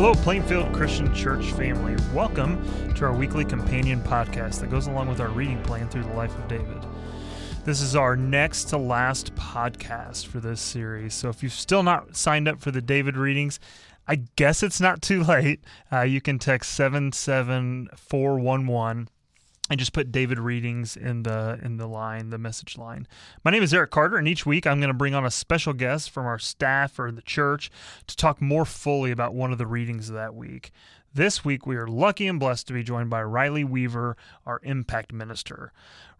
Hello, Plainfield Christian Church family. Welcome to our weekly companion podcast that goes along with our reading plan through the life of David. This is our next to last podcast for this series. So if you've still not signed up for the David readings, I guess it's not too late. Uh, you can text 77411 and just put David readings in the in the line, the message line. My name is Eric Carter, and each week I'm going to bring on a special guest from our staff or the church to talk more fully about one of the readings of that week. This week we are lucky and blessed to be joined by Riley Weaver, our impact minister.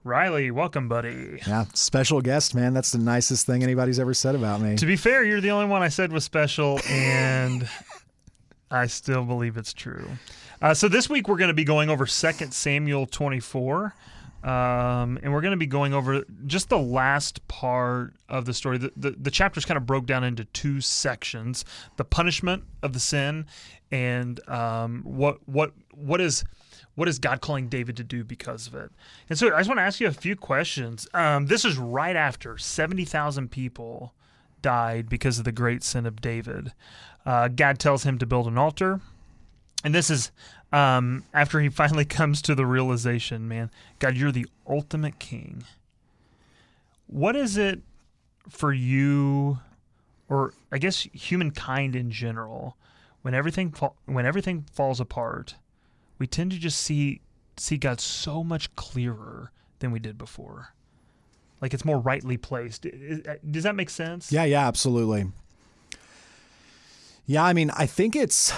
Riley, welcome, buddy. Yeah, special guest, man. That's the nicest thing anybody's ever said about me. To be fair, you're the only one I said was special, and I still believe it's true. Uh, so this week we're going to be going over 2 Samuel 24. Um, and we're going to be going over just the last part of the story. The, the, the chapters kind of broke down into two sections: the punishment of the sin, and um, what what what is what is God calling David to do because of it. And so I just want to ask you a few questions. Um, this is right after seventy thousand people died because of the great sin of David. Uh, God tells him to build an altar and this is um, after he finally comes to the realization, man, God, you're the ultimate king. What is it for you, or I guess humankind in general, when everything fa- when everything falls apart, we tend to just see see God so much clearer than we did before. Like it's more rightly placed. Does that make sense? Yeah, yeah, absolutely. Yeah, I mean, I think it's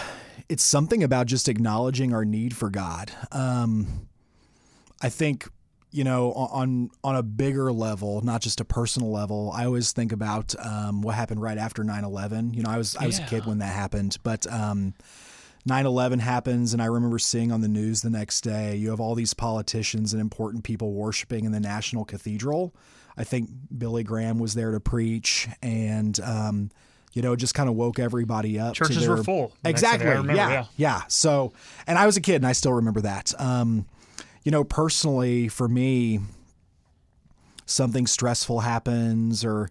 it's something about just acknowledging our need for God. Um, I think you know on on a bigger level, not just a personal level. I always think about um, what happened right after 9-11. You know, I was I was yeah. a kid when that happened, but. Um, 9/11 happens and I remember seeing on the news the next day you have all these politicians and important people worshiping in the National Cathedral. I think Billy Graham was there to preach and um, you know, just kind of woke everybody up. Churches there, were full. Exactly. Remember, yeah, yeah, yeah. So, and I was a kid and I still remember that. Um, you know, personally, for me, something stressful happens or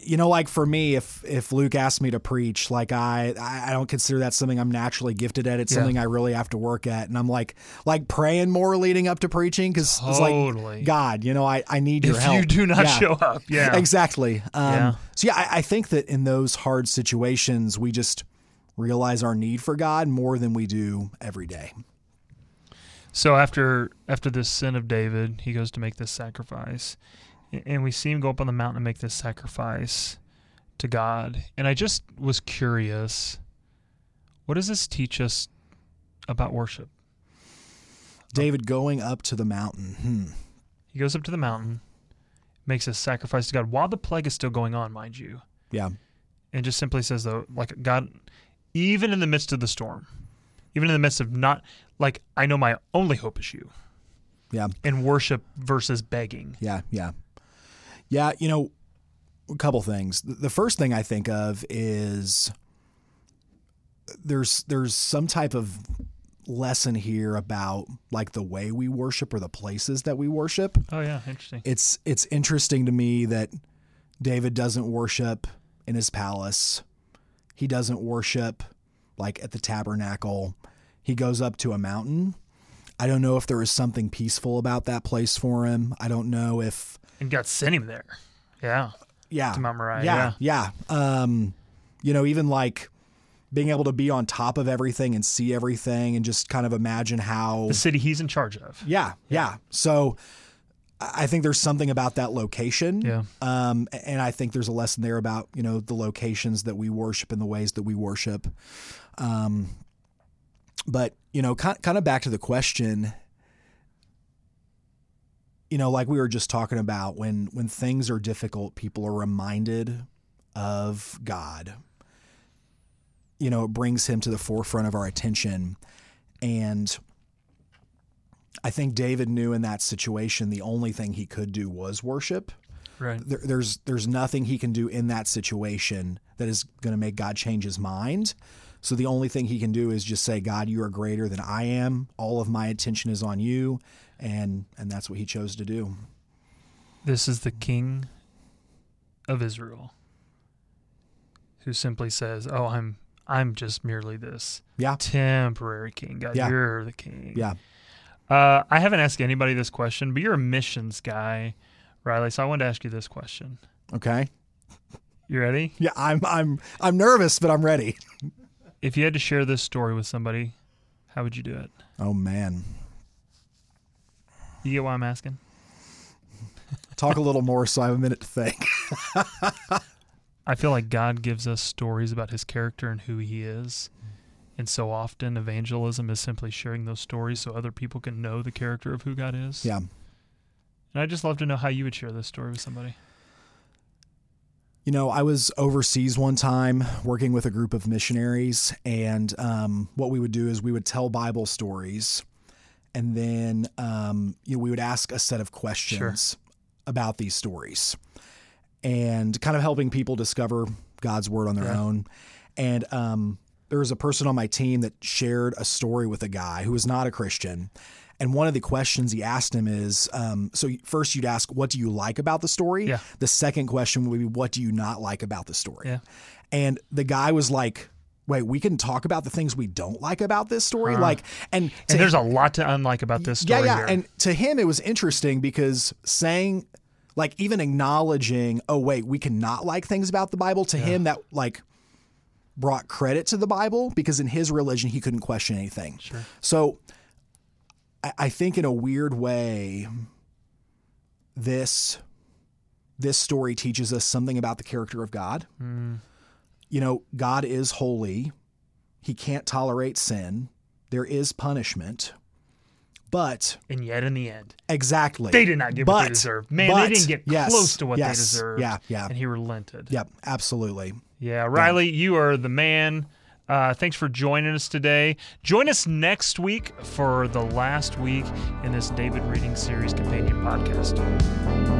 you know like for me if if luke asked me to preach like i i don't consider that something i'm naturally gifted at it's yeah. something i really have to work at and i'm like like praying more leading up to preaching because totally. it's like god you know i i need your if help you do not yeah. show up yeah exactly um, yeah. so yeah I, I think that in those hard situations we just realize our need for god more than we do every day so after after this sin of david he goes to make this sacrifice and we see him go up on the mountain and make this sacrifice to God. And I just was curious what does this teach us about worship? David going up to the mountain. Hmm. He goes up to the mountain, makes a sacrifice to God while the plague is still going on, mind you. Yeah. And just simply says, though, like, God, even in the midst of the storm, even in the midst of not, like, I know my only hope is you. Yeah. And worship versus begging. Yeah, yeah. Yeah, you know, a couple things. The first thing I think of is there's there's some type of lesson here about like the way we worship or the places that we worship. Oh yeah, interesting. It's it's interesting to me that David doesn't worship in his palace. He doesn't worship like at the tabernacle. He goes up to a mountain. I don't know if there is something peaceful about that place for him. I don't know if and God sent him there. Yeah. Yeah. To Mount Moriah. Yeah. Yeah. yeah. Um, you know, even like being able to be on top of everything and see everything and just kind of imagine how the city he's in charge of. Yeah. Yeah. yeah. So I think there's something about that location. Yeah. Um, and I think there's a lesson there about, you know, the locations that we worship and the ways that we worship. Um, but, you know, kind, kind of back to the question, you know, like we were just talking about, when when things are difficult, people are reminded of God. You know, it brings him to the forefront of our attention. And I think David knew in that situation the only thing he could do was worship. Right. There, there's there's nothing he can do in that situation that is going to make God change his mind. So the only thing he can do is just say, God, you are greater than I am. All of my attention is on you and and that's what he chose to do. This is the king of Israel who simply says, "Oh, I'm I'm just merely this Yeah. temporary king. God, Yeah. you're the king. Yeah. Uh, I haven't asked anybody this question, but you're a missions guy, Riley. So I wanted to ask you this question. Okay. You ready? Yeah, I'm I'm I'm nervous, but I'm ready. If you had to share this story with somebody, how would you do it? Oh man. You get why I'm asking? Talk a little more so I have a minute to think. I feel like God gives us stories about his character and who he is. And so often evangelism is simply sharing those stories so other people can know the character of who God is. Yeah. And I'd just love to know how you would share this story with somebody. You know, I was overseas one time working with a group of missionaries, and um, what we would do is we would tell Bible stories, and then um, you know we would ask a set of questions about these stories, and kind of helping people discover God's word on their Yeah. own. And um, there was a person on my team that shared a story with a guy who was not a Christian. And one of the questions he asked him is um, so first you'd ask, What do you like about the story? Yeah. The second question would be, What do you not like about the story? Yeah. And the guy was like, Wait, we can talk about the things we don't like about this story? Huh. Like, and, And there's a lot to unlike about this story. yeah, yeah. here. And to him, it was interesting because saying, like, even acknowledging, oh, wait, we cannot like things about the Bible, to him, that, like, brought credit to the Bible because in his religion, he couldn't question anything. Sure. So I, I think, in a weird way, this. This story teaches us something about the character of God. Mm, You know, God is holy. He can't tolerate sin. There is punishment. But and yet, in the end, Exactly. they did not get what they deserved. Man, but- they didn't get yes, close to what yes, they deserved. Yeah, yeah, And he relented. yep, absolutely. Yeah, Riley, you are the man. Uh, thanks for joining us today. Join us next week for the last week in this David Reading Series Companion podcast.